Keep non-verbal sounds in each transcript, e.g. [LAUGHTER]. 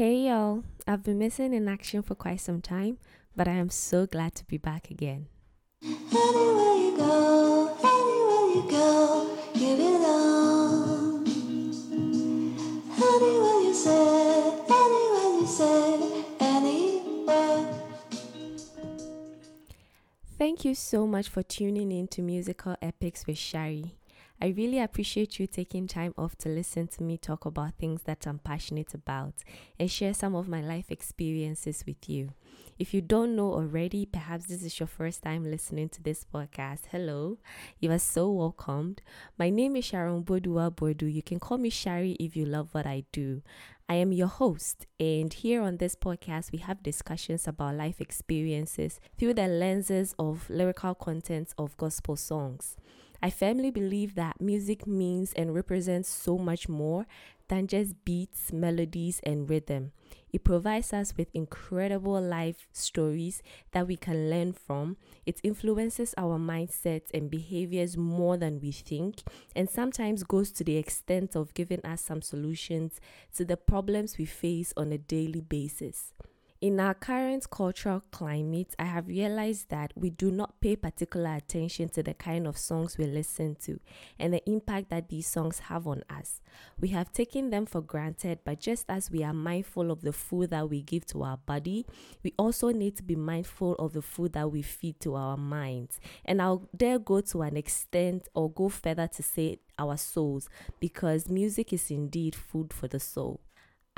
Hey y'all, I've been missing in action for quite some time, but I am so glad to be back again. Anywhere you go, anywhere you go, give it on. Anywhere you say, anywhere you say, anywhere. Thank you so much for tuning in to Musical Epics with Shari. I really appreciate you taking time off to listen to me talk about things that I'm passionate about and share some of my life experiences with you. If you don't know already, perhaps this is your first time listening to this podcast. Hello, you are so welcomed. My name is Sharon Bodua Bodu. You can call me Shari if you love what I do. I am your host, and here on this podcast, we have discussions about life experiences through the lenses of lyrical contents of gospel songs. I firmly believe that music means and represents so much more than just beats, melodies, and rhythm. It provides us with incredible life stories that we can learn from. It influences our mindsets and behaviors more than we think, and sometimes goes to the extent of giving us some solutions to the problems we face on a daily basis. In our current cultural climate, I have realized that we do not pay particular attention to the kind of songs we listen to and the impact that these songs have on us. We have taken them for granted, but just as we are mindful of the food that we give to our body, we also need to be mindful of the food that we feed to our minds. And I'll dare go to an extent or go further to say our souls, because music is indeed food for the soul.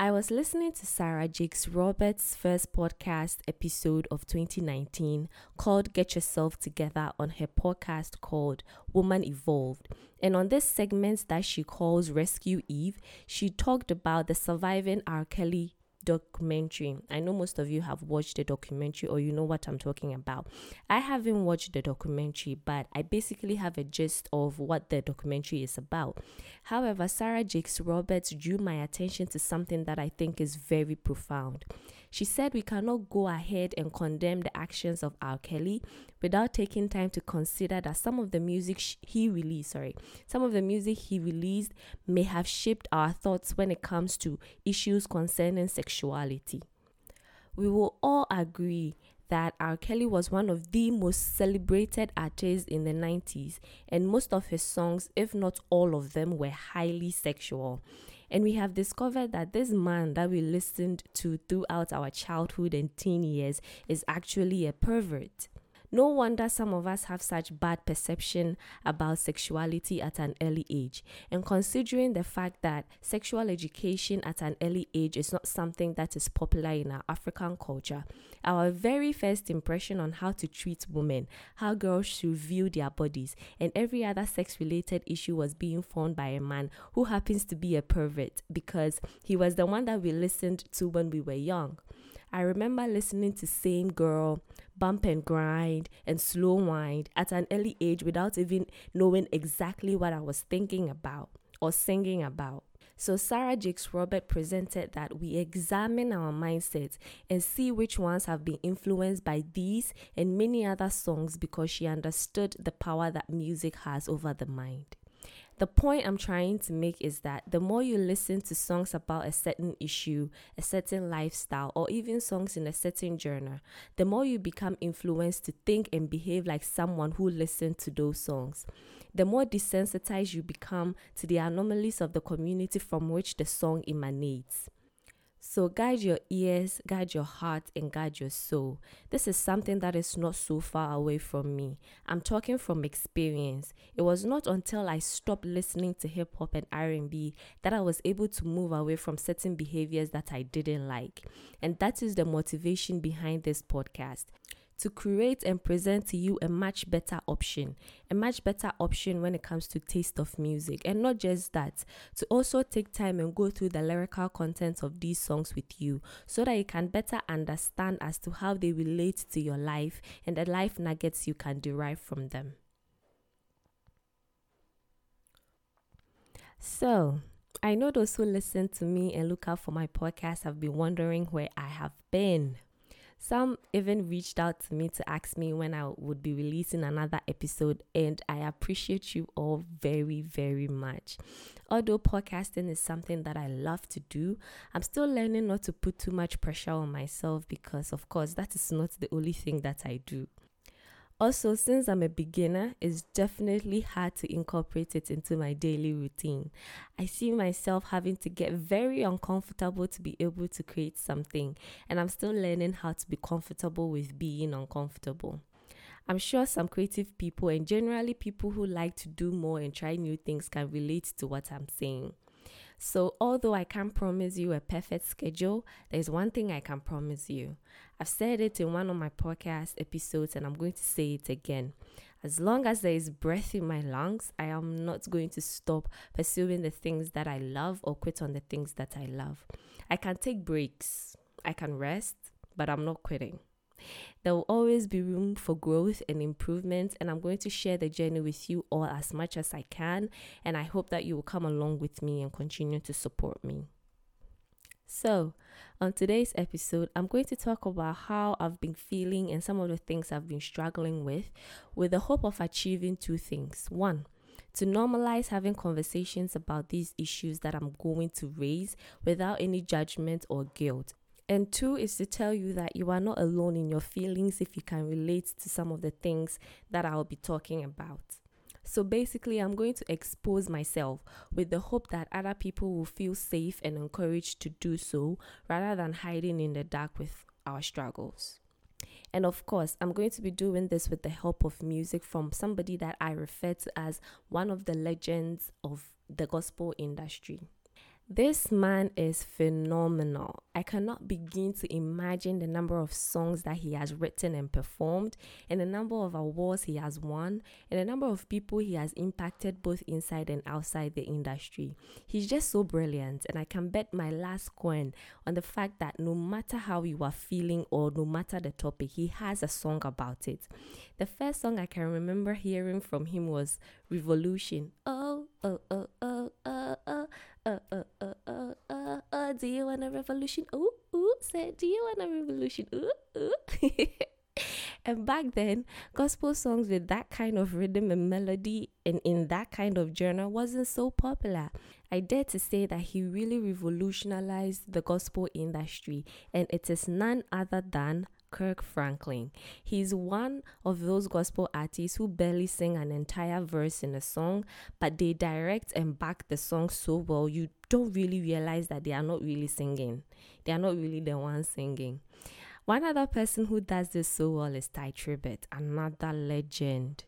I was listening to Sarah Jakes Roberts' first podcast episode of 2019 called Get Yourself Together on her podcast called Woman Evolved. And on this segment that she calls Rescue Eve, she talked about the surviving R. Kelly documentary. I know most of you have watched the documentary or you know what I'm talking about. I haven't watched the documentary, but I basically have a gist of what the documentary is about. However, Sarah Jakes Roberts drew my attention to something that I think is very profound. She said we cannot go ahead and condemn the actions of R. Kelly without taking time to consider that some of the music sh- he released, sorry, some of the music he released may have shaped our thoughts when it comes to issues concerning sexuality. We will all agree that R. Kelly was one of the most celebrated artists in the 90s, and most of his songs, if not all of them, were highly sexual. And we have discovered that this man that we listened to throughout our childhood and teen years is actually a pervert. No wonder some of us have such bad perception about sexuality at an early age. And considering the fact that sexual education at an early age is not something that is popular in our African culture, our very first impression on how to treat women, how girls should view their bodies, and every other sex related issue was being formed by a man who happens to be a pervert because he was the one that we listened to when we were young. I remember listening to Same Girl, Bump and Grind, and Slow Wind at an early age without even knowing exactly what I was thinking about or singing about. So, Sarah Jakes Robert presented that we examine our mindsets and see which ones have been influenced by these and many other songs because she understood the power that music has over the mind. The point I'm trying to make is that the more you listen to songs about a certain issue, a certain lifestyle, or even songs in a certain genre, the more you become influenced to think and behave like someone who listened to those songs. The more desensitized you become to the anomalies of the community from which the song emanates. So guide your ears, guide your heart, and guide your soul. This is something that is not so far away from me. I'm talking from experience. It was not until I stopped listening to hip hop and R&B that I was able to move away from certain behaviors that I didn't like. And that is the motivation behind this podcast to create and present to you a much better option, a much better option when it comes to taste of music. And not just that, to also take time and go through the lyrical content of these songs with you so that you can better understand as to how they relate to your life and the life nuggets you can derive from them. So, I know those who listen to me and look out for my podcast have been wondering where I have been. Some even reached out to me to ask me when I would be releasing another episode, and I appreciate you all very, very much. Although podcasting is something that I love to do, I'm still learning not to put too much pressure on myself because, of course, that is not the only thing that I do. Also, since I'm a beginner, it's definitely hard to incorporate it into my daily routine. I see myself having to get very uncomfortable to be able to create something, and I'm still learning how to be comfortable with being uncomfortable. I'm sure some creative people and generally people who like to do more and try new things can relate to what I'm saying. So, although I can't promise you a perfect schedule, there's one thing I can promise you. I've said it in one of my podcast episodes, and I'm going to say it again. As long as there is breath in my lungs, I am not going to stop pursuing the things that I love or quit on the things that I love. I can take breaks, I can rest, but I'm not quitting. There will always be room for growth and improvement, and I'm going to share the journey with you all as much as I can. And I hope that you will come along with me and continue to support me. So, on today's episode, I'm going to talk about how I've been feeling and some of the things I've been struggling with, with the hope of achieving two things. One, to normalize having conversations about these issues that I'm going to raise without any judgment or guilt. And two is to tell you that you are not alone in your feelings if you can relate to some of the things that I'll be talking about. So basically, I'm going to expose myself with the hope that other people will feel safe and encouraged to do so rather than hiding in the dark with our struggles. And of course, I'm going to be doing this with the help of music from somebody that I refer to as one of the legends of the gospel industry. This man is phenomenal. I cannot begin to imagine the number of songs that he has written and performed, and the number of awards he has won, and the number of people he has impacted both inside and outside the industry. He's just so brilliant, and I can bet my last coin on the fact that no matter how you are feeling or no matter the topic, he has a song about it. The first song I can remember hearing from him was Revolution. Oh, oh, oh, oh, oh, oh uh, uh, uh, uh, uh, uh, do you want a revolution? Ooh, ooh, say, do you want a revolution? Ooh, ooh. [LAUGHS] and back then, gospel songs with that kind of rhythm and melody and in that kind of genre wasn't so popular. I dare to say that he really revolutionized the gospel industry, and it is none other than Kirk Franklin. He's one of those gospel artists who barely sing an entire verse in a song, but they direct and back the song so well you don't really realize that they are not really singing. They are not really the ones singing. One other person who does this so well is Tye Tribbett, another legend.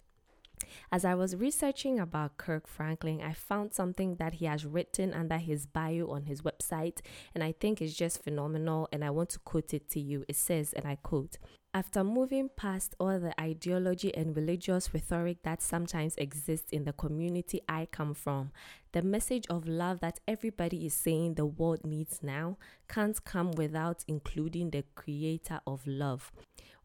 As I was researching about Kirk Franklin, I found something that he has written under his bio on his website, and I think it's just phenomenal. And I want to quote it to you. It says, and I quote, after moving past all the ideology and religious rhetoric that sometimes exists in the community I come from, the message of love that everybody is saying the world needs now can't come without including the creator of love.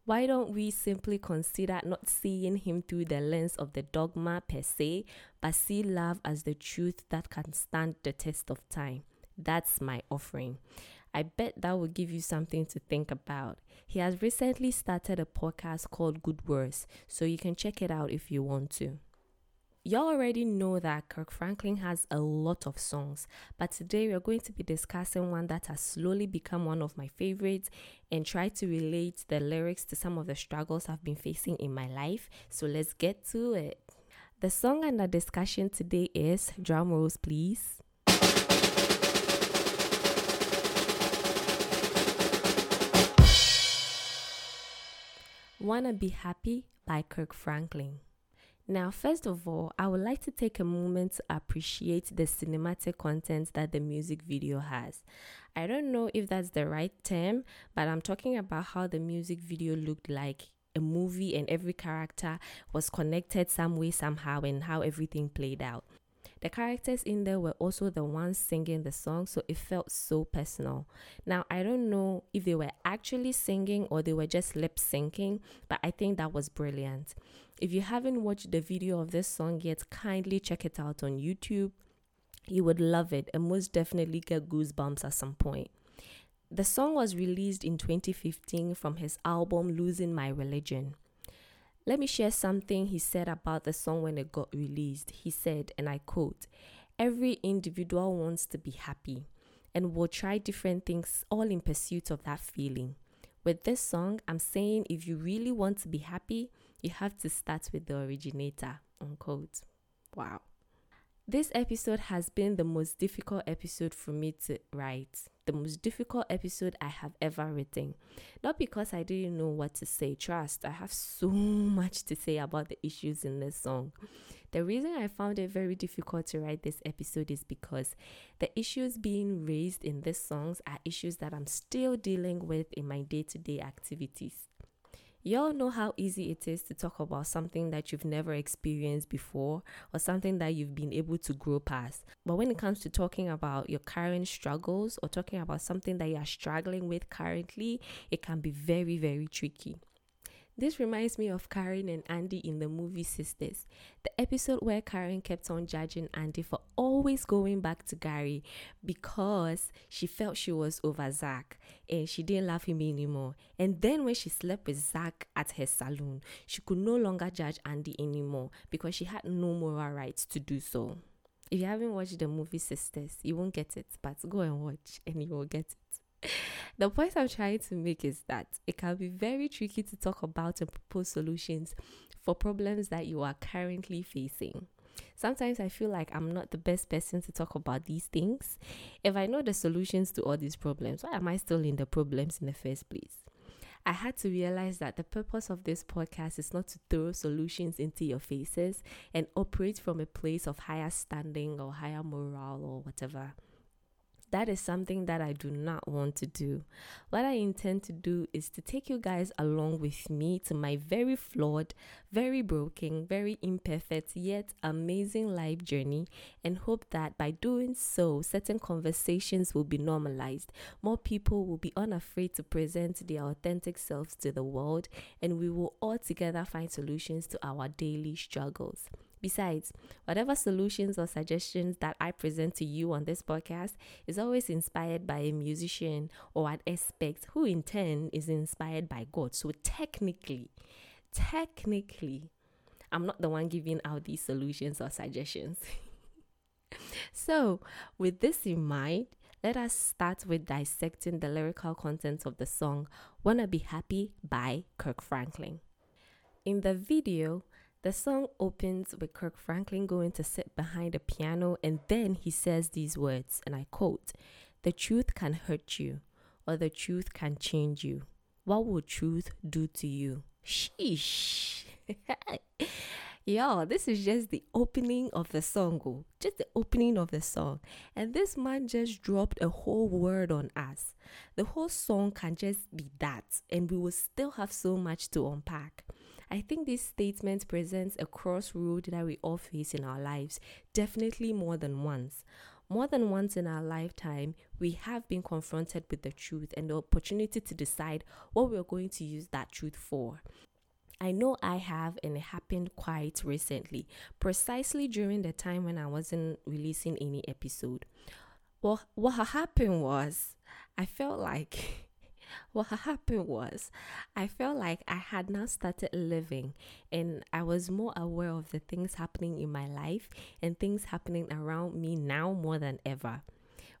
Why don't we simply consider not seeing him through the lens of the dogma per se, but see love as the truth that can stand the test of time? That's my offering. I bet that will give you something to think about. He has recently started a podcast called Good Words, so you can check it out if you want to. Y'all already know that Kirk Franklin has a lot of songs, but today we're going to be discussing one that has slowly become one of my favorites and try to relate the lyrics to some of the struggles I've been facing in my life. So let's get to it. The song under discussion today is Drum Rolls Please. Wanna Be Happy by Kirk Franklin. Now, first of all, I would like to take a moment to appreciate the cinematic content that the music video has. I don't know if that's the right term, but I'm talking about how the music video looked like a movie and every character was connected some way, somehow, and how everything played out. The characters in there were also the ones singing the song, so it felt so personal. Now, I don't know if they were actually singing or they were just lip syncing, but I think that was brilliant. If you haven't watched the video of this song yet, kindly check it out on YouTube. You would love it and most definitely get goosebumps at some point. The song was released in 2015 from his album Losing My Religion. Let me share something he said about the song when it got released. He said, and I quote, Every individual wants to be happy and will try different things all in pursuit of that feeling. With this song, I'm saying if you really want to be happy, you have to start with the originator. Unquote. Wow. This episode has been the most difficult episode for me to write, the most difficult episode I have ever written. Not because I didn't know what to say, trust, I have so [LAUGHS] much to say about the issues in this song. The reason I found it very difficult to write this episode is because the issues being raised in these songs are issues that I'm still dealing with in my day to day activities. Y'all know how easy it is to talk about something that you've never experienced before or something that you've been able to grow past. But when it comes to talking about your current struggles or talking about something that you are struggling with currently, it can be very, very tricky. This reminds me of Karen and Andy in the movie Sisters, the episode where Karen kept on judging Andy for always going back to Gary because she felt she was over Zach and she didn't love him anymore. And then when she slept with Zach at her salon, she could no longer judge Andy anymore because she had no moral rights to do so. If you haven't watched the movie Sisters, you won't get it, but go and watch and you will get it [LAUGHS] the point I'm trying to make is that it can be very tricky to talk about and propose solutions for problems that you are currently facing. Sometimes I feel like I'm not the best person to talk about these things. If I know the solutions to all these problems, why am I still in the problems in the first place? I had to realize that the purpose of this podcast is not to throw solutions into your faces and operate from a place of higher standing or higher morale or whatever. That is something that I do not want to do. What I intend to do is to take you guys along with me to my very flawed, very broken, very imperfect, yet amazing life journey, and hope that by doing so, certain conversations will be normalized. More people will be unafraid to present their authentic selves to the world, and we will all together find solutions to our daily struggles. Besides, whatever solutions or suggestions that I present to you on this podcast is always inspired by a musician or an expert who in turn is inspired by God. So technically, technically, I'm not the one giving out these solutions or suggestions. [LAUGHS] so, with this in mind, let us start with dissecting the lyrical content of the song Wanna Be Happy by Kirk Franklin. In the video, the song opens with Kirk Franklin going to sit behind a piano, and then he says these words, and I quote The truth can hurt you, or the truth can change you. What will truth do to you? Sheesh. [LAUGHS] Yo, this is just the opening of the song, oh, just the opening of the song. And this man just dropped a whole word on us. The whole song can just be that, and we will still have so much to unpack. I think this statement presents a crossroad that we all face in our lives, definitely more than once. More than once in our lifetime, we have been confronted with the truth and the opportunity to decide what we're going to use that truth for. I know I have, and it happened quite recently, precisely during the time when I wasn't releasing any episode. Well, what happened was I felt like [LAUGHS] [LAUGHS] what happened was I felt like I had now started living and I was more aware of the things happening in my life and things happening around me now more than ever.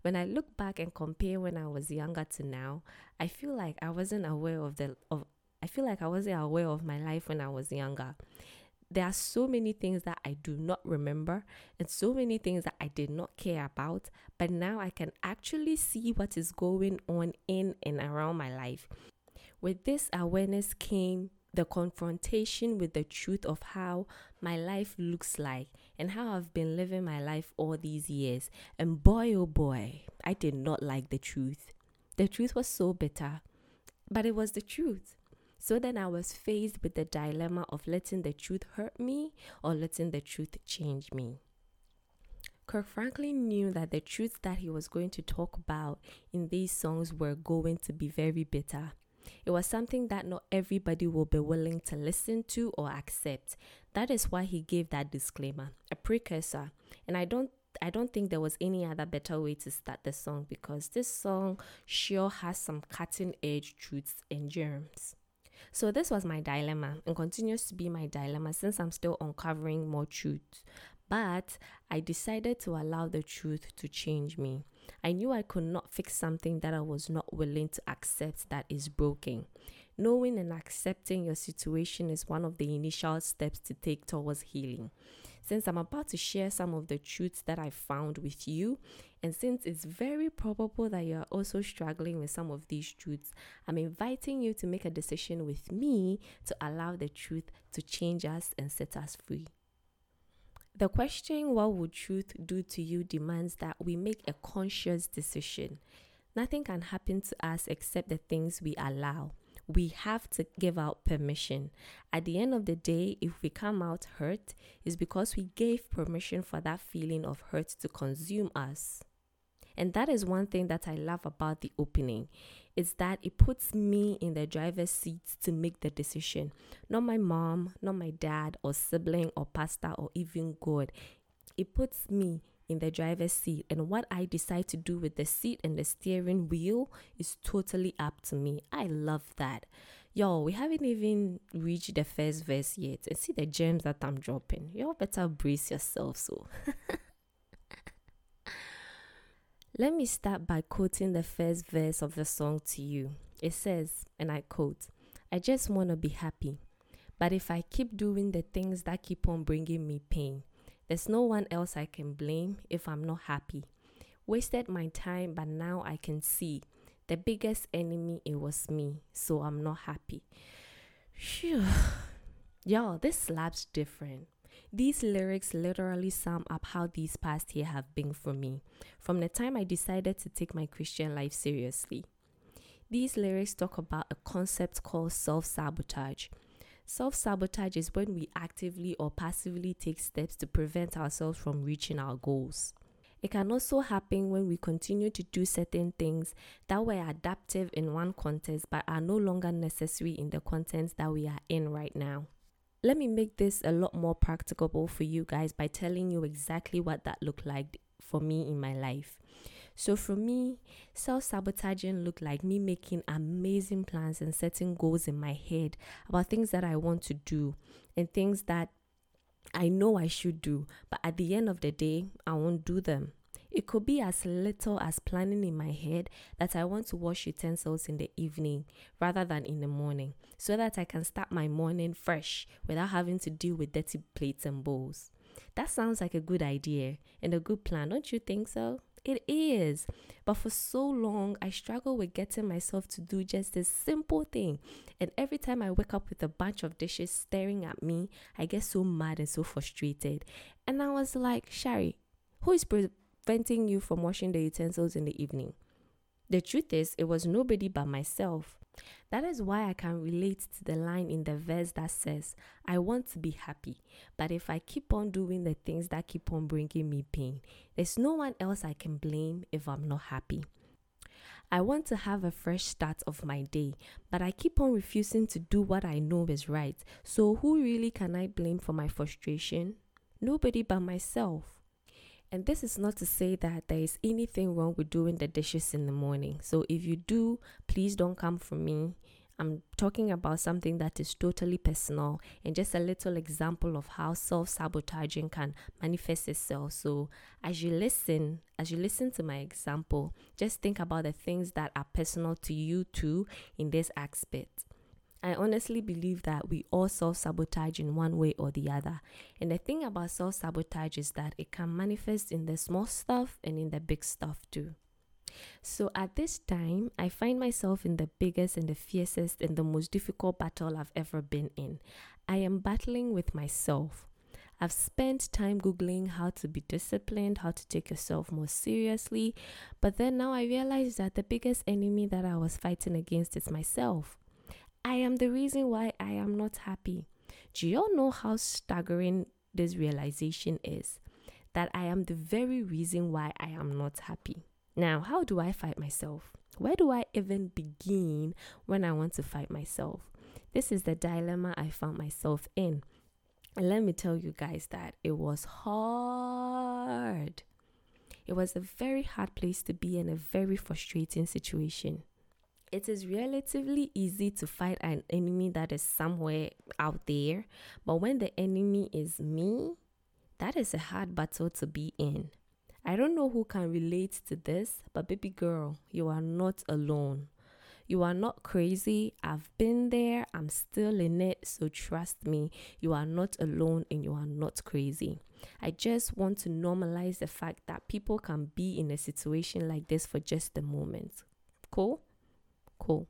When I look back and compare when I was younger to now, I feel like I wasn't aware of the of I feel like I wasn't aware of my life when I was younger there are so many things that I do not remember and so many things that I did not care about, but now I can actually see what is going on in and around my life. With this awareness came the confrontation with the truth of how my life looks like and how I've been living my life all these years. And boy, oh boy, I did not like the truth. The truth was so bitter, but it was the truth. So then I was faced with the dilemma of letting the truth hurt me or letting the truth change me. Kirk Franklin knew that the truths that he was going to talk about in these songs were going to be very bitter. It was something that not everybody will be willing to listen to or accept. That is why he gave that disclaimer, a precursor. And I don't I don't think there was any other better way to start the song because this song sure has some cutting edge truths and germs. So, this was my dilemma and continues to be my dilemma since I'm still uncovering more truths. But I decided to allow the truth to change me. I knew I could not fix something that I was not willing to accept that is broken. Knowing and accepting your situation is one of the initial steps to take towards healing. Since I'm about to share some of the truths that I found with you, and since it's very probable that you're also struggling with some of these truths, I'm inviting you to make a decision with me to allow the truth to change us and set us free. The question, What would truth do to you, demands that we make a conscious decision. Nothing can happen to us except the things we allow we have to give out permission. At the end of the day, if we come out hurt, it's because we gave permission for that feeling of hurt to consume us. And that is one thing that I love about the opening is that it puts me in the driver's seat to make the decision. Not my mom, not my dad or sibling or pastor or even God. It puts me in the driver's seat, and what I decide to do with the seat and the steering wheel is totally up to me. I love that. Yo, we haven't even reached the first verse yet, and see the gems that I'm dropping. Y'all better brace yourself. So, [LAUGHS] let me start by quoting the first verse of the song to you. It says, and I quote, I just want to be happy. But if I keep doing the things that keep on bringing me pain, there's no one else I can blame if I'm not happy. Wasted my time, but now I can see the biggest enemy it was me, so I'm not happy. Phew. Yo, this slaps different. These lyrics literally sum up how these past year have been for me from the time I decided to take my Christian life seriously. These lyrics talk about a concept called self sabotage, Self sabotage is when we actively or passively take steps to prevent ourselves from reaching our goals. It can also happen when we continue to do certain things that were adaptive in one context but are no longer necessary in the context that we are in right now. Let me make this a lot more practicable for you guys by telling you exactly what that looked like for me in my life. So for me, self sabotaging looked like me making amazing plans and setting goals in my head about things that I want to do and things that I know I should do, but at the end of the day, I won't do them. It could be as little as planning in my head that I want to wash utensils in the evening rather than in the morning so that I can start my morning fresh without having to deal with dirty plates and bowls. That sounds like a good idea and a good plan, don't you think so? It is. But for so long, I struggle with getting myself to do just this simple thing. And every time I wake up with a bunch of dishes staring at me, I get so mad and so frustrated. And I was like, Shari, who is preventing you from washing the utensils in the evening? The truth is, it was nobody but myself. That is why I can relate to the line in the verse that says, I want to be happy, but if I keep on doing the things that keep on bringing me pain, there's no one else I can blame if I'm not happy. I want to have a fresh start of my day, but I keep on refusing to do what I know is right. So, who really can I blame for my frustration? Nobody but myself. And this is not to say that there is anything wrong with doing the dishes in the morning. So if you do, please don't come for me. I'm talking about something that is totally personal and just a little example of how self sabotaging can manifest itself. So, as you listen, as you listen to my example, just think about the things that are personal to you too in this aspect. I honestly believe that we all self sabotage in one way or the other. And the thing about self sabotage is that it can manifest in the small stuff and in the big stuff too. So at this time, I find myself in the biggest and the fiercest and the most difficult battle I've ever been in. I am battling with myself. I've spent time Googling how to be disciplined, how to take yourself more seriously, but then now I realize that the biggest enemy that I was fighting against is myself. I am the reason why I am not happy. Do you all know how staggering this realization is? That I am the very reason why I am not happy. Now, how do I fight myself? Where do I even begin when I want to fight myself? This is the dilemma I found myself in. And let me tell you guys that it was hard. It was a very hard place to be in a very frustrating situation. It is relatively easy to fight an enemy that is somewhere out there, but when the enemy is me, that is a hard battle to be in. I don't know who can relate to this, but baby girl, you are not alone. You are not crazy. I've been there. I'm still in it. So trust me, you are not alone and you are not crazy. I just want to normalize the fact that people can be in a situation like this for just a moment. Cool? Cool.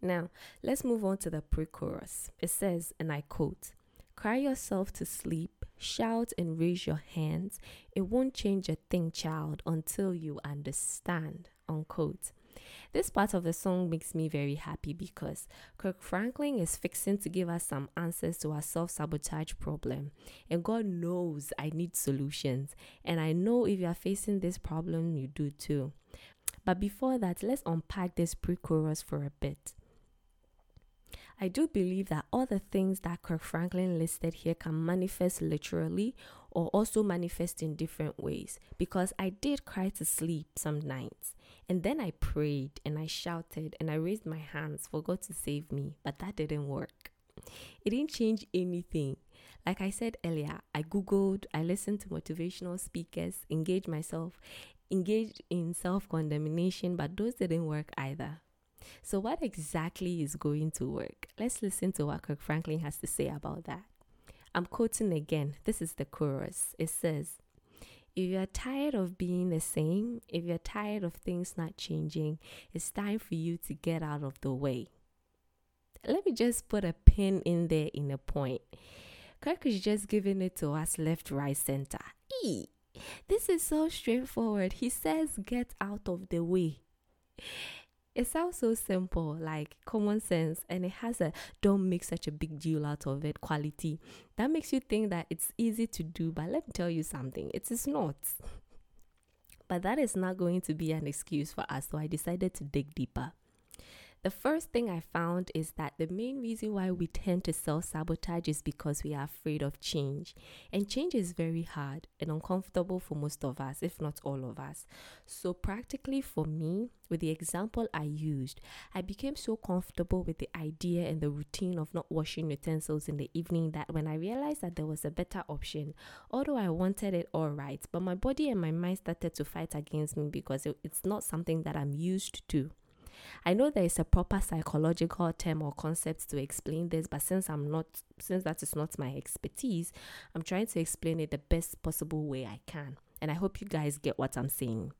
Now, let's move on to the pre chorus. It says, and I quote, Cry yourself to sleep, shout and raise your hands. It won't change a thing, child, until you understand. Unquote. This part of the song makes me very happy because Kirk Franklin is fixing to give us some answers to our self sabotage problem. And God knows I need solutions. And I know if you are facing this problem, you do too. But before that, let's unpack this pre chorus for a bit. I do believe that all the things that Kirk Franklin listed here can manifest literally or also manifest in different ways because I did cry to sleep some nights. And then I prayed and I shouted and I raised my hands for God to save me, but that didn't work. It didn't change anything. Like I said earlier, I Googled, I listened to motivational speakers, engaged myself, engaged in self condemnation, but those didn't work either. So, what exactly is going to work? Let's listen to what Kirk Franklin has to say about that. I'm quoting again. This is the chorus. It says, If you're tired of being the same, if you're tired of things not changing, it's time for you to get out of the way. Let me just put a pin in there in a point. Kirk is just giving it to us left, right, center. E. This is so straightforward. He says, Get out of the way. It sounds so simple, like common sense, and it has a don't make such a big deal out of it quality. That makes you think that it's easy to do, but let me tell you something, it is not. But that is not going to be an excuse for us, so I decided to dig deeper. The first thing I found is that the main reason why we tend to self sabotage is because we are afraid of change. And change is very hard and uncomfortable for most of us, if not all of us. So, practically for me, with the example I used, I became so comfortable with the idea and the routine of not washing utensils in the evening that when I realized that there was a better option, although I wanted it all right, but my body and my mind started to fight against me because it, it's not something that I'm used to. I know there is a proper psychological term or concept to explain this, but since I'm not, since that is not my expertise, I'm trying to explain it the best possible way I can. And I hope you guys get what I'm saying.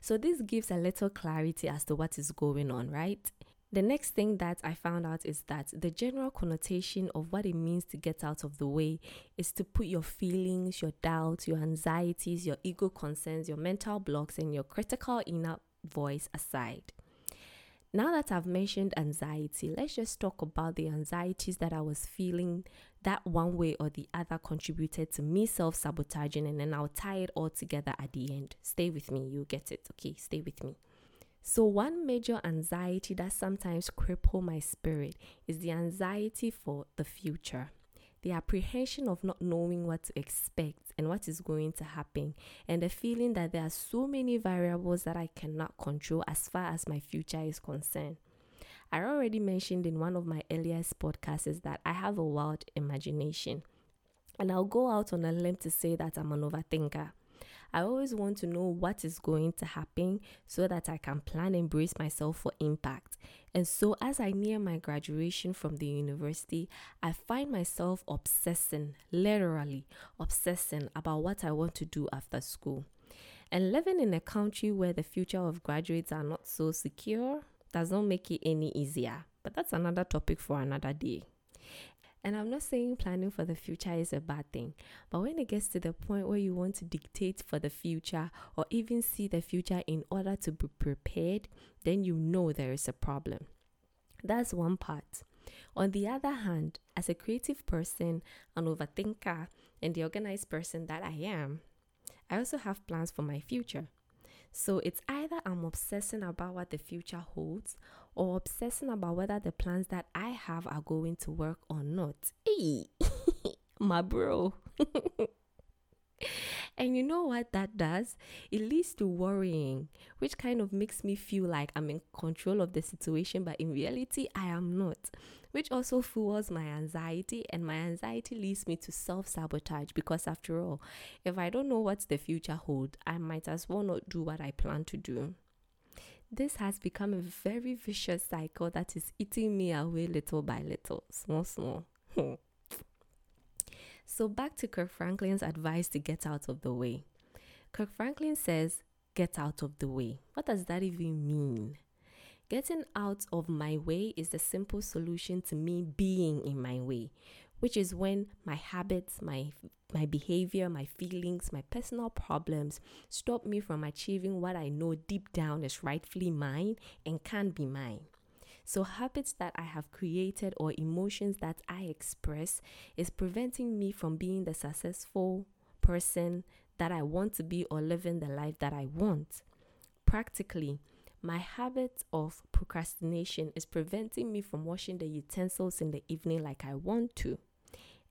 So, this gives a little clarity as to what is going on, right? The next thing that I found out is that the general connotation of what it means to get out of the way is to put your feelings, your doubts, your anxieties, your ego concerns, your mental blocks, and your critical inner voice aside. Now that I've mentioned anxiety, let's just talk about the anxieties that I was feeling that one way or the other contributed to me self sabotaging, and then I'll tie it all together at the end. Stay with me, you'll get it. Okay, stay with me. So, one major anxiety that sometimes cripple my spirit is the anxiety for the future the apprehension of not knowing what to expect and what is going to happen, and the feeling that there are so many variables that I cannot control as far as my future is concerned. I already mentioned in one of my earliest podcasts that I have a wild imagination, and I'll go out on a limb to say that I'm an overthinker. I always want to know what is going to happen so that I can plan and brace myself for impact. And so, as I near my graduation from the university, I find myself obsessing, literally obsessing about what I want to do after school. And living in a country where the future of graduates are not so secure does not make it any easier. But that's another topic for another day. And I'm not saying planning for the future is a bad thing, but when it gets to the point where you want to dictate for the future or even see the future in order to be prepared, then you know there is a problem. That's one part. On the other hand, as a creative person, an overthinker, and the organized person that I am, I also have plans for my future. So it's either I'm obsessing about what the future holds or obsessing about whether the plans that I have are going to work or not. Hey, [LAUGHS] my bro. [LAUGHS] And you know what that does? It leads to worrying, which kind of makes me feel like I'm in control of the situation, but in reality, I am not. Which also fuels my anxiety, and my anxiety leads me to self sabotage because, after all, if I don't know what the future holds, I might as well not do what I plan to do. This has become a very vicious cycle that is eating me away little by little, small, small. Hmm. So, back to Kirk Franklin's advice to get out of the way. Kirk Franklin says, Get out of the way. What does that even mean? Getting out of my way is the simple solution to me being in my way, which is when my habits, my my behavior, my feelings, my personal problems stop me from achieving what I know deep down is rightfully mine and can be mine. So, habits that I have created or emotions that I express is preventing me from being the successful person that I want to be or living the life that I want. Practically, my habit of procrastination is preventing me from washing the utensils in the evening like I want to.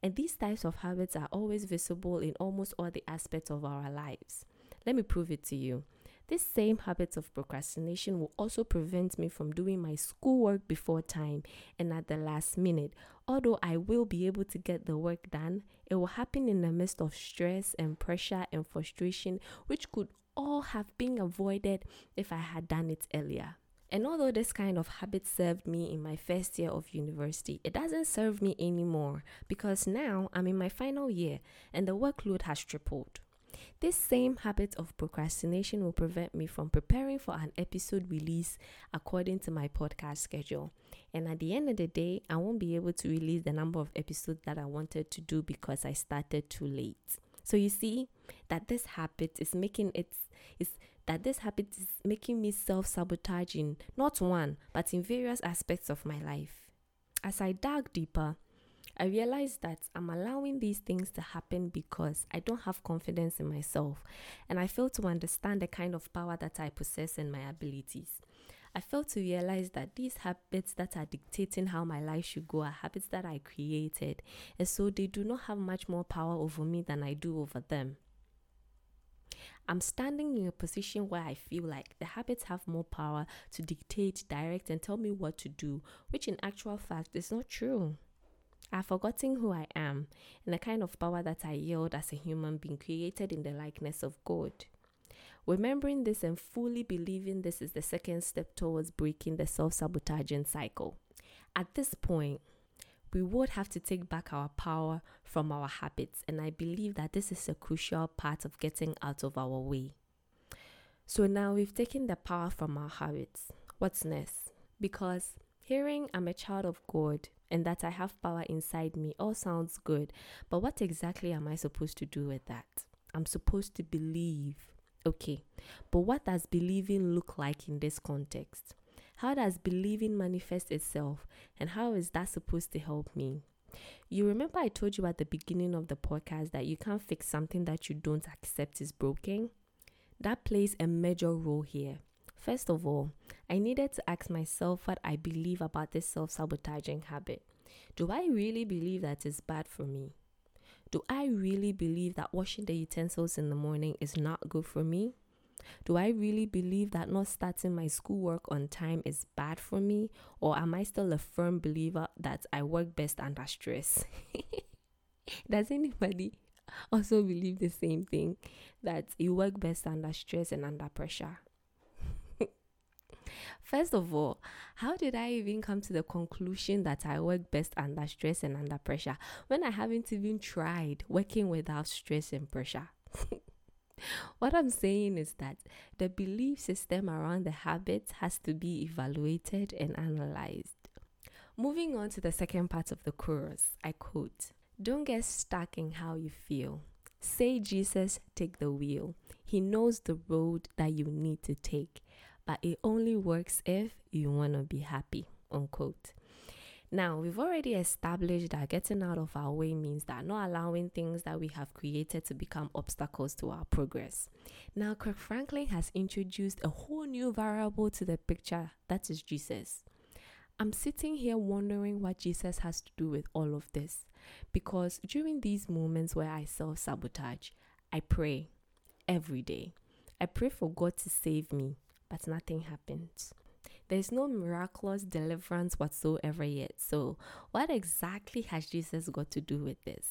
And these types of habits are always visible in almost all the aspects of our lives. Let me prove it to you. This same habit of procrastination will also prevent me from doing my schoolwork before time and at the last minute. Although I will be able to get the work done, it will happen in the midst of stress and pressure and frustration, which could all have been avoided if I had done it earlier. And although this kind of habit served me in my first year of university, it doesn't serve me anymore because now I'm in my final year and the workload has tripled. This same habit of procrastination will prevent me from preparing for an episode release according to my podcast schedule. And at the end of the day, I won't be able to release the number of episodes that I wanted to do because I started too late. So you see that this habit is making it is that this habit is making me self-sabotaging not one but in various aspects of my life. As I dug deeper, I realized that I'm allowing these things to happen because I don't have confidence in myself and I fail to understand the kind of power that I possess and my abilities. I fail to realize that these habits that are dictating how my life should go are habits that I created, and so they do not have much more power over me than I do over them. I'm standing in a position where I feel like the habits have more power to dictate, direct, and tell me what to do, which in actual fact is not true. I've forgotten who I am and the kind of power that I yield as a human being created in the likeness of God. Remembering this and fully believing this is the second step towards breaking the self sabotaging cycle. At this point, we would have to take back our power from our habits, and I believe that this is a crucial part of getting out of our way. So now we've taken the power from our habits. What's next? Because hearing I'm a child of God and that I have power inside me all sounds good, but what exactly am I supposed to do with that? I'm supposed to believe. Okay, but what does believing look like in this context? How does believing manifest itself, and how is that supposed to help me? You remember I told you at the beginning of the podcast that you can't fix something that you don't accept is broken? That plays a major role here. First of all, I needed to ask myself what I believe about this self sabotaging habit. Do I really believe that it's bad for me? Do I really believe that washing the utensils in the morning is not good for me? Do I really believe that not starting my schoolwork on time is bad for me? Or am I still a firm believer that I work best under stress? [LAUGHS] Does anybody also believe the same thing that you work best under stress and under pressure? [LAUGHS] First of all, how did I even come to the conclusion that I work best under stress and under pressure when I haven't even tried working without stress and pressure? [LAUGHS] what I'm saying is that the belief system around the habit has to be evaluated and analyzed. Moving on to the second part of the chorus, I quote Don't get stuck in how you feel. Say, Jesus, take the wheel. He knows the road that you need to take but it only works if you want to be happy, unquote. Now, we've already established that getting out of our way means that not allowing things that we have created to become obstacles to our progress. Now, Kirk Franklin has introduced a whole new variable to the picture that is Jesus. I'm sitting here wondering what Jesus has to do with all of this because during these moments where I self sabotage, I pray every day. I pray for God to save me, but nothing happens. There's no miraculous deliverance whatsoever yet. So, what exactly has Jesus got to do with this?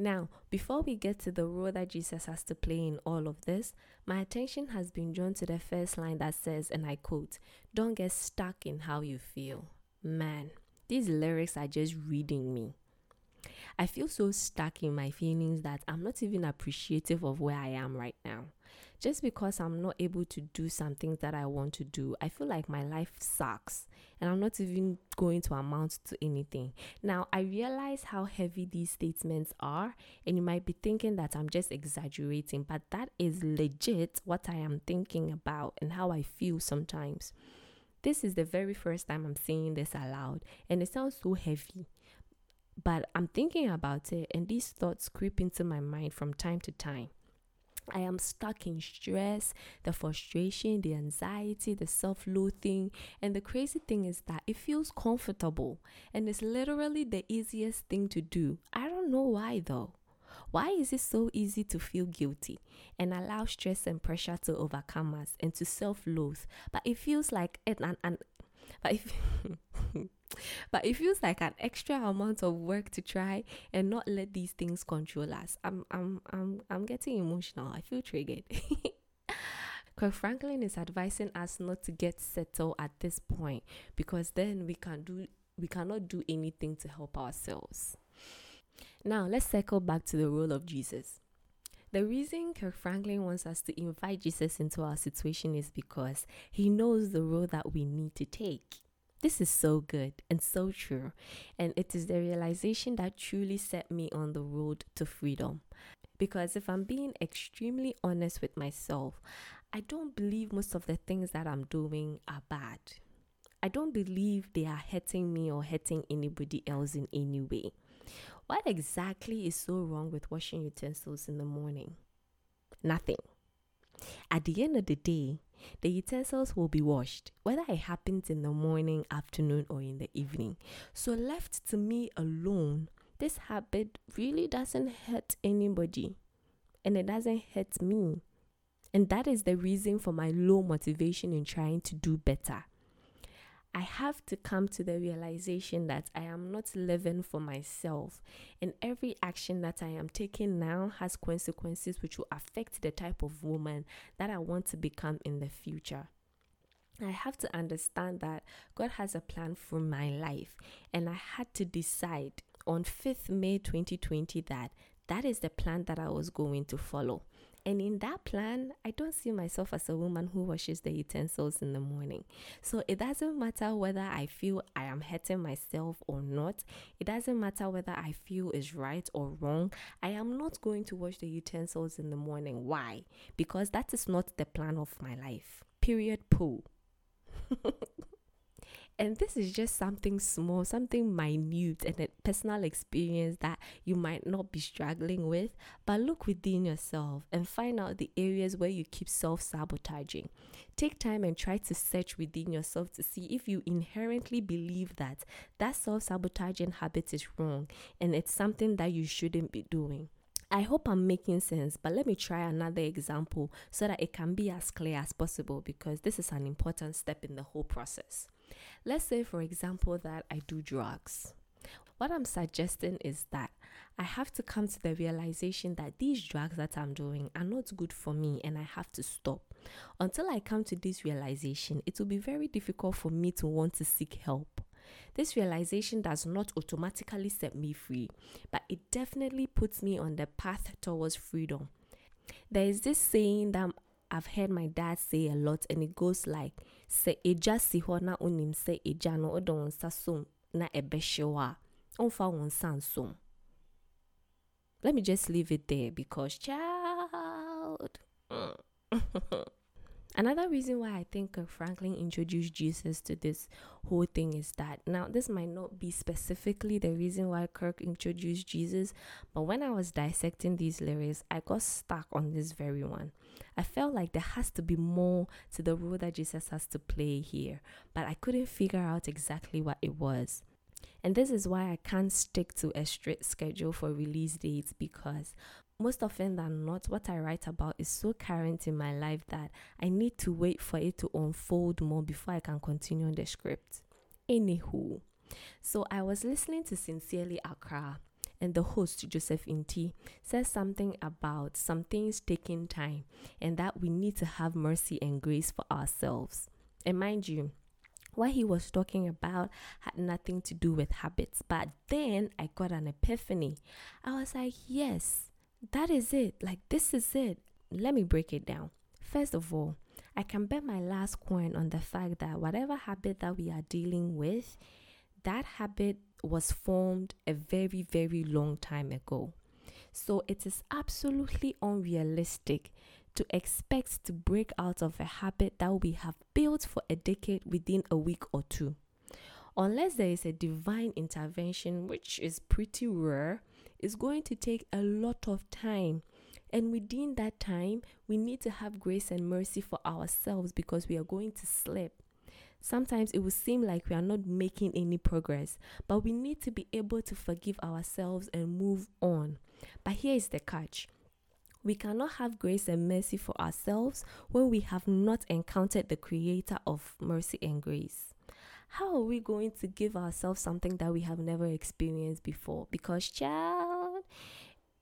Now, before we get to the role that Jesus has to play in all of this, my attention has been drawn to the first line that says, and I quote, Don't get stuck in how you feel. Man, these lyrics are just reading me. I feel so stuck in my feelings that I'm not even appreciative of where I am right now. Just because I'm not able to do some things that I want to do, I feel like my life sucks and I'm not even going to amount to anything. Now, I realize how heavy these statements are, and you might be thinking that I'm just exaggerating, but that is legit what I am thinking about and how I feel sometimes. This is the very first time I'm saying this aloud, and it sounds so heavy. But I'm thinking about it, and these thoughts creep into my mind from time to time. I am stuck in stress, the frustration, the anxiety, the self loathing. And the crazy thing is that it feels comfortable and it's literally the easiest thing to do. I don't know why though. Why is it so easy to feel guilty and allow stress and pressure to overcome us and to self loathe? But it feels like an, an, an but if [LAUGHS] but it feels like an extra amount of work to try and not let these things control us. I'm I'm I'm I'm getting emotional. I feel triggered. [LAUGHS] Kirk Franklin is advising us not to get settled at this point because then we can do we cannot do anything to help ourselves. Now let's circle back to the role of Jesus. The reason Kirk Franklin wants us to invite Jesus into our situation is because he knows the role that we need to take. This is so good and so true. And it is the realization that truly set me on the road to freedom. Because if I'm being extremely honest with myself, I don't believe most of the things that I'm doing are bad. I don't believe they are hurting me or hurting anybody else in any way. What exactly is so wrong with washing utensils in the morning? Nothing. At the end of the day, the utensils will be washed, whether it happens in the morning, afternoon, or in the evening. So, left to me alone, this habit really doesn't hurt anybody and it doesn't hurt me. And that is the reason for my low motivation in trying to do better. I have to come to the realization that I am not living for myself, and every action that I am taking now has consequences which will affect the type of woman that I want to become in the future. I have to understand that God has a plan for my life, and I had to decide on 5th May 2020 that that is the plan that I was going to follow. And in that plan, I don't see myself as a woman who washes the utensils in the morning. So it doesn't matter whether I feel I am hurting myself or not. It doesn't matter whether I feel is right or wrong. I am not going to wash the utensils in the morning. Why? Because that is not the plan of my life. Period. Pooh. [LAUGHS] And this is just something small, something minute, and a personal experience that you might not be struggling with. But look within yourself and find out the areas where you keep self sabotaging. Take time and try to search within yourself to see if you inherently believe that that self sabotaging habit is wrong and it's something that you shouldn't be doing. I hope I'm making sense, but let me try another example so that it can be as clear as possible because this is an important step in the whole process. Let's say, for example, that I do drugs. What I'm suggesting is that I have to come to the realization that these drugs that I'm doing are not good for me and I have to stop. Until I come to this realization, it will be very difficult for me to want to seek help. This realization does not automatically set me free, but it definitely puts me on the path towards freedom. There is this saying that I've heard my dad say a lot, and it goes like, "Say eja si hɔ na onim sɛ eja no ɔde wɔn nsa som na ɛbɛhyew a, ɔmfa wɔn nsa nsom." Let me just leave it there because, child. [LAUGHS] Another reason why I think Franklin introduced Jesus to this whole thing is that now this might not be specifically the reason why Kirk introduced Jesus, but when I was dissecting these lyrics, I got stuck on this very one. I felt like there has to be more to the role that Jesus has to play here, but I couldn't figure out exactly what it was. And this is why I can't stick to a strict schedule for release dates because most often than not, what I write about is so current in my life that I need to wait for it to unfold more before I can continue on the script. Anywho, so I was listening to Sincerely Accra, and the host, Joseph Inti, says something about some things taking time and that we need to have mercy and grace for ourselves. And mind you, what he was talking about had nothing to do with habits. But then I got an epiphany. I was like, yes, that is it. Like, this is it. Let me break it down. First of all, I can bet my last coin on the fact that whatever habit that we are dealing with, that habit was formed a very, very long time ago. So it is absolutely unrealistic to expect to break out of a habit that we have built for a decade within a week or two. Unless there is a divine intervention, which is pretty rare, it's going to take a lot of time. And within that time, we need to have grace and mercy for ourselves because we are going to slip. Sometimes it will seem like we are not making any progress, but we need to be able to forgive ourselves and move on. But here is the catch we cannot have grace and mercy for ourselves when we have not encountered the Creator of mercy and grace. How are we going to give ourselves something that we have never experienced before? Because, child,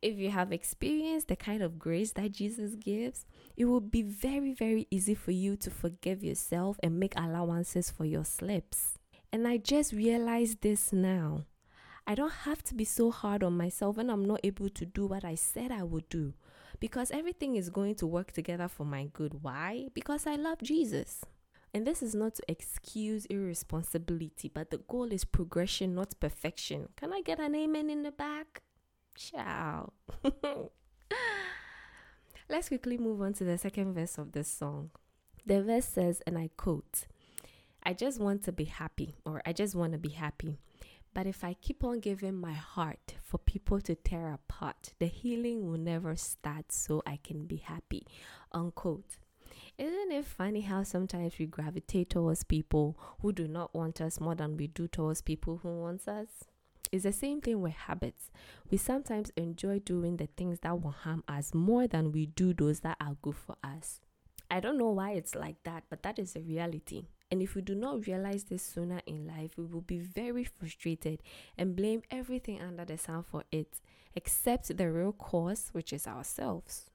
if you have experienced the kind of grace that Jesus gives, it will be very, very easy for you to forgive yourself and make allowances for your slips. And I just realized this now. I don't have to be so hard on myself when I'm not able to do what I said I would do because everything is going to work together for my good. Why? Because I love Jesus. And this is not to excuse irresponsibility, but the goal is progression, not perfection. Can I get an amen in the back? Ciao. [LAUGHS] Let's quickly move on to the second verse of this song. The verse says, and I quote, I just want to be happy, or I just want to be happy. But if I keep on giving my heart for people to tear apart, the healing will never start so I can be happy. Unquote. Isn't it funny how sometimes we gravitate towards people who do not want us more than we do towards people who want us? It's the same thing with habits. We sometimes enjoy doing the things that will harm us more than we do those that are good for us. I don't know why it's like that, but that is a reality. And if we do not realize this sooner in life, we will be very frustrated and blame everything under the sun for it, except the real cause, which is ourselves.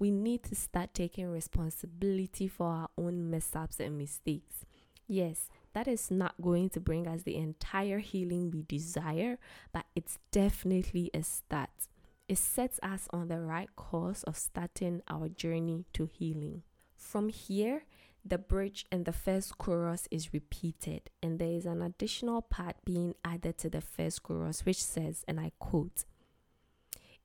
We need to start taking responsibility for our own mess ups and mistakes. Yes, that is not going to bring us the entire healing we desire, but it's definitely a start. It sets us on the right course of starting our journey to healing. From here, the bridge and the first chorus is repeated, and there is an additional part being added to the first chorus, which says, and I quote,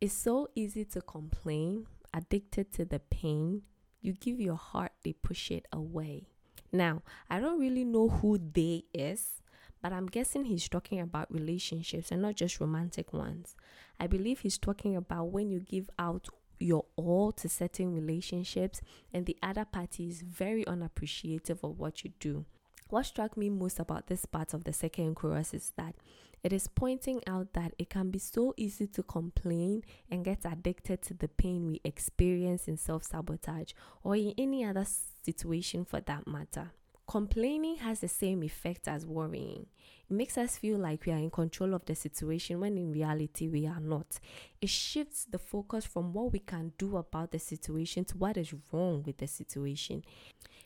It's so easy to complain, addicted to the pain. You give your heart, they push it away. Now, I don't really know who they is, but I'm guessing he's talking about relationships and not just romantic ones. I believe he's talking about when you give out your all to certain relationships and the other party is very unappreciative of what you do. What struck me most about this part of the second chorus is that it is pointing out that it can be so easy to complain and get addicted to the pain we experience in self sabotage or in any other situation for that matter. Complaining has the same effect as worrying. It makes us feel like we are in control of the situation when in reality we are not. It shifts the focus from what we can do about the situation to what is wrong with the situation.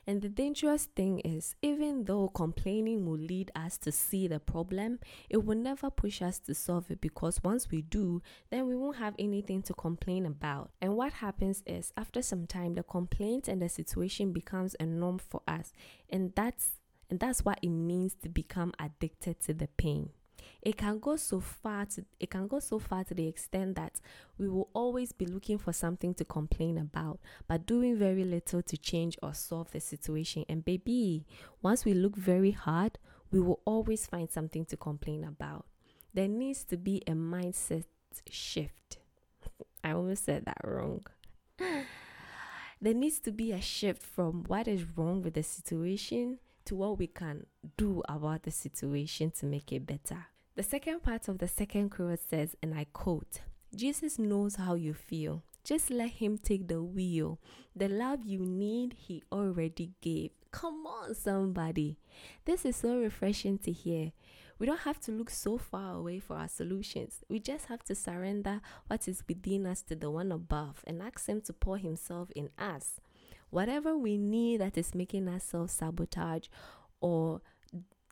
And the dangerous thing is, even though complaining will lead us to see the problem, it will never push us to solve it because once we do, then we won't have anything to complain about. And what happens is, after some time, the complaint and the situation becomes a norm for us, and that's and that's what it means to become addicted to the pain. It can go so far to it can go so far to the extent that we will always be looking for something to complain about, but doing very little to change or solve the situation. And baby, once we look very hard, we will always find something to complain about. There needs to be a mindset shift. [LAUGHS] I almost said that wrong. [SIGHS] there needs to be a shift from what is wrong with the situation to what we can do about the situation to make it better. The second part of the second chorus says, and I quote, Jesus knows how you feel. Just let Him take the wheel. The love you need, He already gave. Come on, somebody. This is so refreshing to hear. We don't have to look so far away for our solutions. We just have to surrender what is within us to the one above and ask Him to pour Himself in us. Whatever we need that is making self sabotage or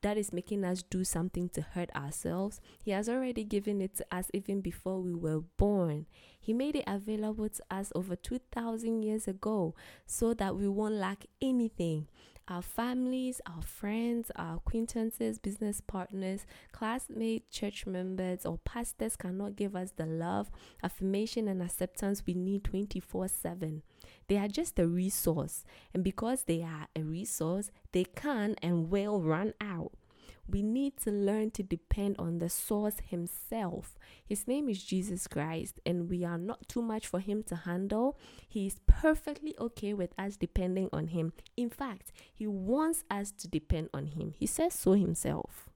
that is making us do something to hurt ourselves, He has already given it to us even before we were born. He made it available to us over 2,000 years ago so that we won't lack anything. Our families, our friends, our acquaintances, business partners, classmates, church members, or pastors cannot give us the love, affirmation, and acceptance we need 24 7. They are just a resource, and because they are a resource, they can and will run out. We need to learn to depend on the source himself. His name is Jesus Christ, and we are not too much for him to handle. He is perfectly okay with us depending on him. In fact, he wants us to depend on him. He says so himself.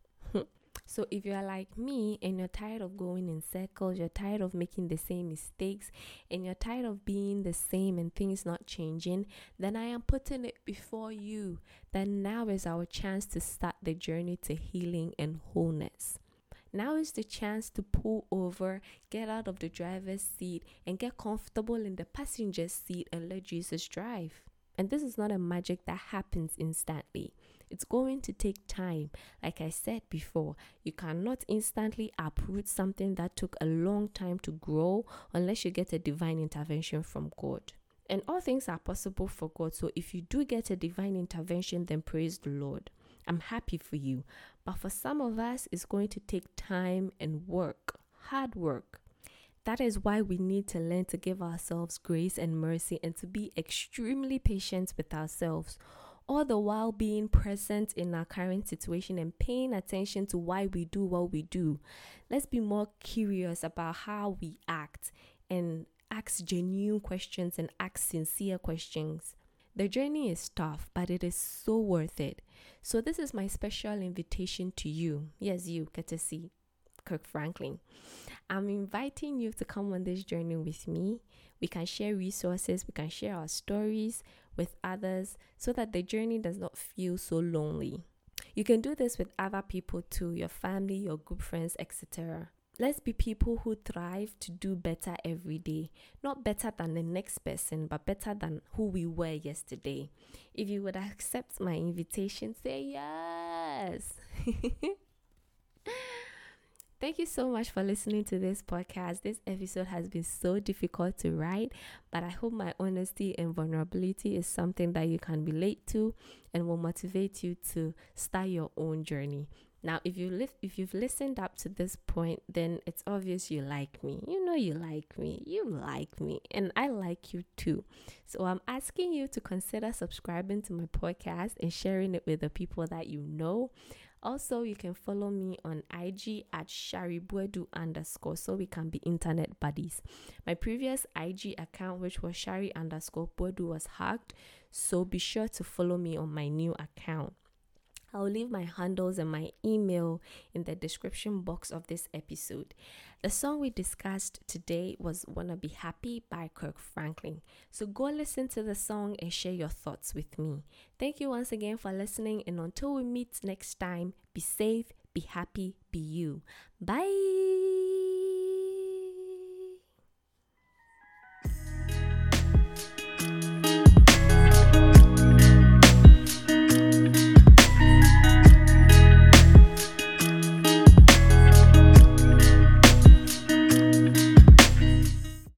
So if you are like me and you're tired of going in circles, you're tired of making the same mistakes, and you're tired of being the same and things not changing, then I am putting it before you that now is our chance to start the journey to healing and wholeness. Now is the chance to pull over, get out of the driver's seat, and get comfortable in the passenger seat and let Jesus drive. And this is not a magic that happens instantly. It's going to take time. Like I said before, you cannot instantly uproot something that took a long time to grow unless you get a divine intervention from God. And all things are possible for God. So if you do get a divine intervention, then praise the Lord. I'm happy for you. But for some of us, it's going to take time and work, hard work. That is why we need to learn to give ourselves grace and mercy and to be extremely patient with ourselves all the while being present in our current situation and paying attention to why we do what we do. Let's be more curious about how we act and ask genuine questions and ask sincere questions. The journey is tough, but it is so worth it. So, this is my special invitation to you. Yes, you, courtesy Kirk Franklin. I'm inviting you to come on this journey with me. We can share resources, we can share our stories, with others so that the journey does not feel so lonely. You can do this with other people too, your family, your group friends, etc. Let's be people who thrive to do better every day. Not better than the next person, but better than who we were yesterday. If you would accept my invitation, say yes. [LAUGHS] Thank you so much for listening to this podcast. This episode has been so difficult to write, but I hope my honesty and vulnerability is something that you can relate to and will motivate you to start your own journey. Now, if you if you've listened up to this point, then it's obvious you like me. You know you like me. You like me, and I like you too. So I'm asking you to consider subscribing to my podcast and sharing it with the people that you know. Also, you can follow me on IG at sharibuedu underscore so we can be internet buddies. My previous IG account, which was shari underscore buedu, was hacked, so be sure to follow me on my new account. I'll leave my handles and my email in the description box of this episode. The song we discussed today was Wanna Be Happy by Kirk Franklin. So go listen to the song and share your thoughts with me. Thank you once again for listening, and until we meet next time, be safe, be happy, be you. Bye.